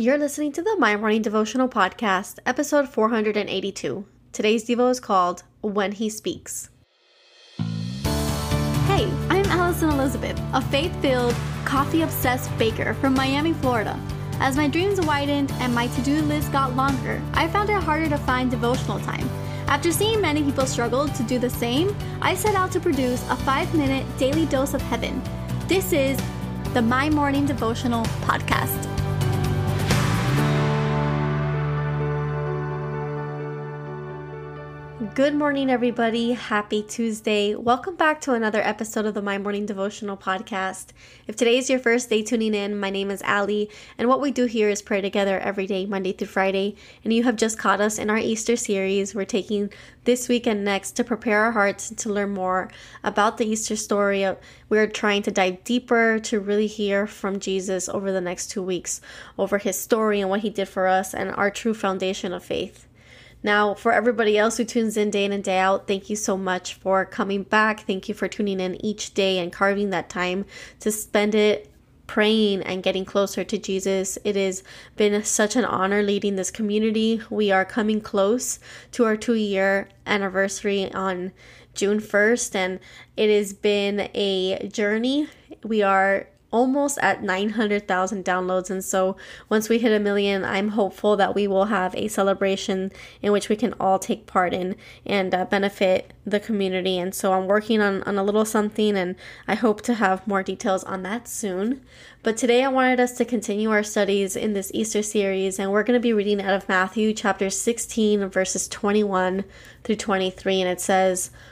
You're listening to the My Morning Devotional Podcast, episode 482. Today's Devo is called When He Speaks. Hey, I'm Alison Elizabeth, a faith filled, coffee obsessed baker from Miami, Florida. As my dreams widened and my to do list got longer, I found it harder to find devotional time. After seeing many people struggle to do the same, I set out to produce a five minute daily dose of heaven. This is the My Morning Devotional Podcast. Good morning, everybody. Happy Tuesday. Welcome back to another episode of the My Morning Devotional Podcast. If today is your first day tuning in, my name is Ali, and what we do here is pray together every day, Monday through Friday. And you have just caught us in our Easter series. We're taking this week and next to prepare our hearts and to learn more about the Easter story. We're trying to dive deeper to really hear from Jesus over the next two weeks, over his story and what he did for us, and our true foundation of faith. Now, for everybody else who tunes in day in and day out, thank you so much for coming back. Thank you for tuning in each day and carving that time to spend it praying and getting closer to Jesus. It has been such an honor leading this community. We are coming close to our two year anniversary on June 1st, and it has been a journey. We are almost at 900,000 downloads. And so once we hit a million, I'm hopeful that we will have a celebration in which we can all take part in and uh, benefit the community. And so I'm working on, on a little something and I hope to have more details on that soon. But today I wanted us to continue our studies in this Easter series and we're going to be reading out of Matthew chapter 16 verses 21 through 23 and it says,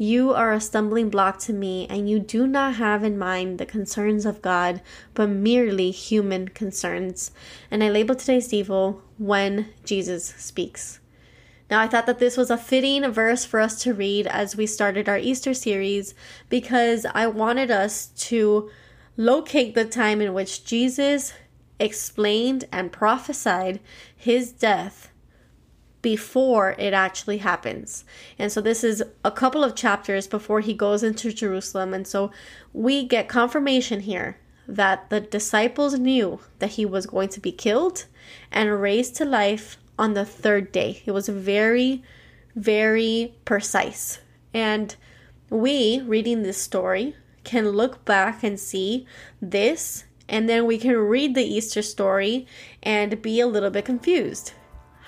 You are a stumbling block to me, and you do not have in mind the concerns of God, but merely human concerns. And I label today's Devo when Jesus speaks. Now, I thought that this was a fitting verse for us to read as we started our Easter series because I wanted us to locate the time in which Jesus explained and prophesied his death before it actually happens. And so this is a couple of chapters before he goes into Jerusalem. And so we get confirmation here that the disciples knew that he was going to be killed and raised to life on the third day. It was very, very precise. And we, reading this story, can look back and see this, and then we can read the Easter story and be a little bit confused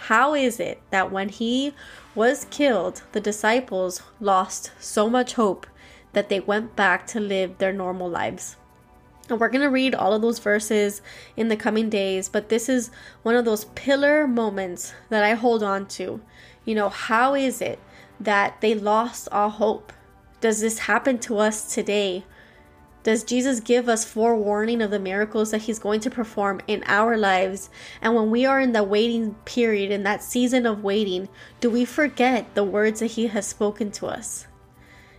how is it that when he was killed, the disciples lost so much hope that they went back to live their normal lives? And we're going to read all of those verses in the coming days, but this is one of those pillar moments that I hold on to. You know, how is it that they lost all hope? Does this happen to us today? Does Jesus give us forewarning of the miracles that He's going to perform in our lives? And when we are in the waiting period, in that season of waiting, do we forget the words that He has spoken to us?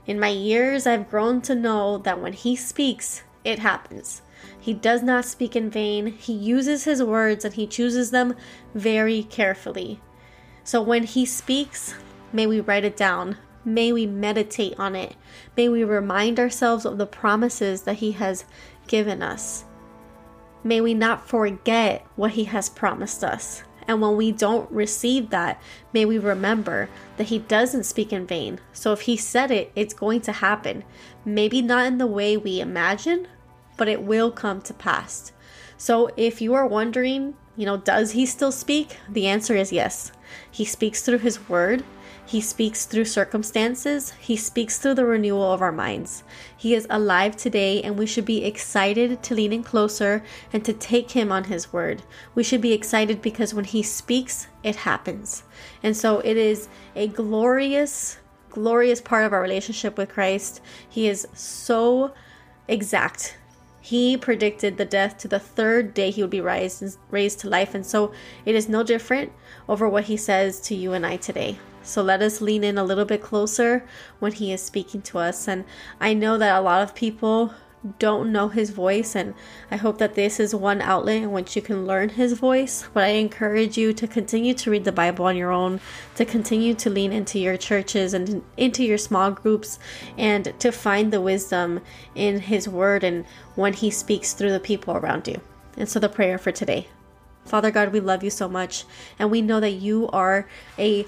In my years, I've grown to know that when He speaks, it happens. He does not speak in vain. He uses His words and He chooses them very carefully. So when He speaks, may we write it down. May we meditate on it. May we remind ourselves of the promises that He has given us. May we not forget what He has promised us. And when we don't receive that, may we remember that He doesn't speak in vain. So if He said it, it's going to happen. Maybe not in the way we imagine, but it will come to pass. So if you are wondering, you know, does He still speak? The answer is yes. He speaks through His Word. He speaks through circumstances. He speaks through the renewal of our minds. He is alive today, and we should be excited to lean in closer and to take Him on His word. We should be excited because when He speaks, it happens. And so it is a glorious, glorious part of our relationship with Christ. He is so exact he predicted the death to the third day he would be raised raised to life and so it is no different over what he says to you and I today So let us lean in a little bit closer when He is speaking to us. And I know that a lot of people don't know his voice and I hope that this is one outlet in which you can learn his voice but I encourage you to continue to read the Bible on your own to continue to lean into your churches and into your small groups and to find the wisdom in his word and when he speaks through the people around you. And so the prayer for today. Father God, we love you so much and we know that you are a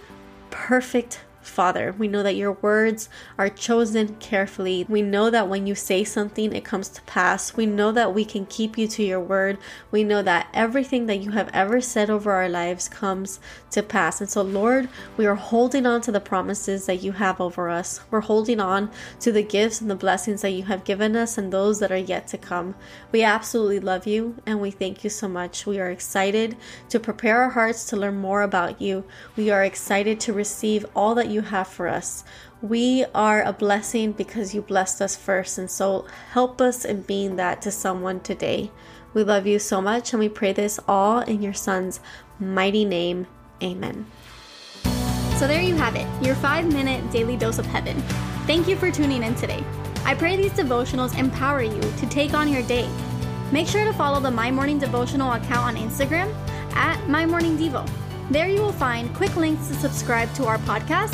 perfect Father, we know that your words are chosen carefully. We know that when you say something, it comes to pass. We know that we can keep you to your word. We know that everything that you have ever said over our lives comes to pass. And so, Lord, we are holding on to the promises that you have over us. We're holding on to the gifts and the blessings that you have given us and those that are yet to come. We absolutely love you and we thank you so much. We are excited to prepare our hearts to learn more about you. We are excited to receive all that you have for us. We are a blessing because you blessed us first. And so help us in being that to someone today. We love you so much and we pray this all in your son's mighty name. Amen. So there you have it, your five minute daily dose of heaven. Thank you for tuning in today. I pray these devotionals empower you to take on your day. Make sure to follow the My Morning Devotional account on Instagram at My Morning Devo. There you will find quick links to subscribe to our podcast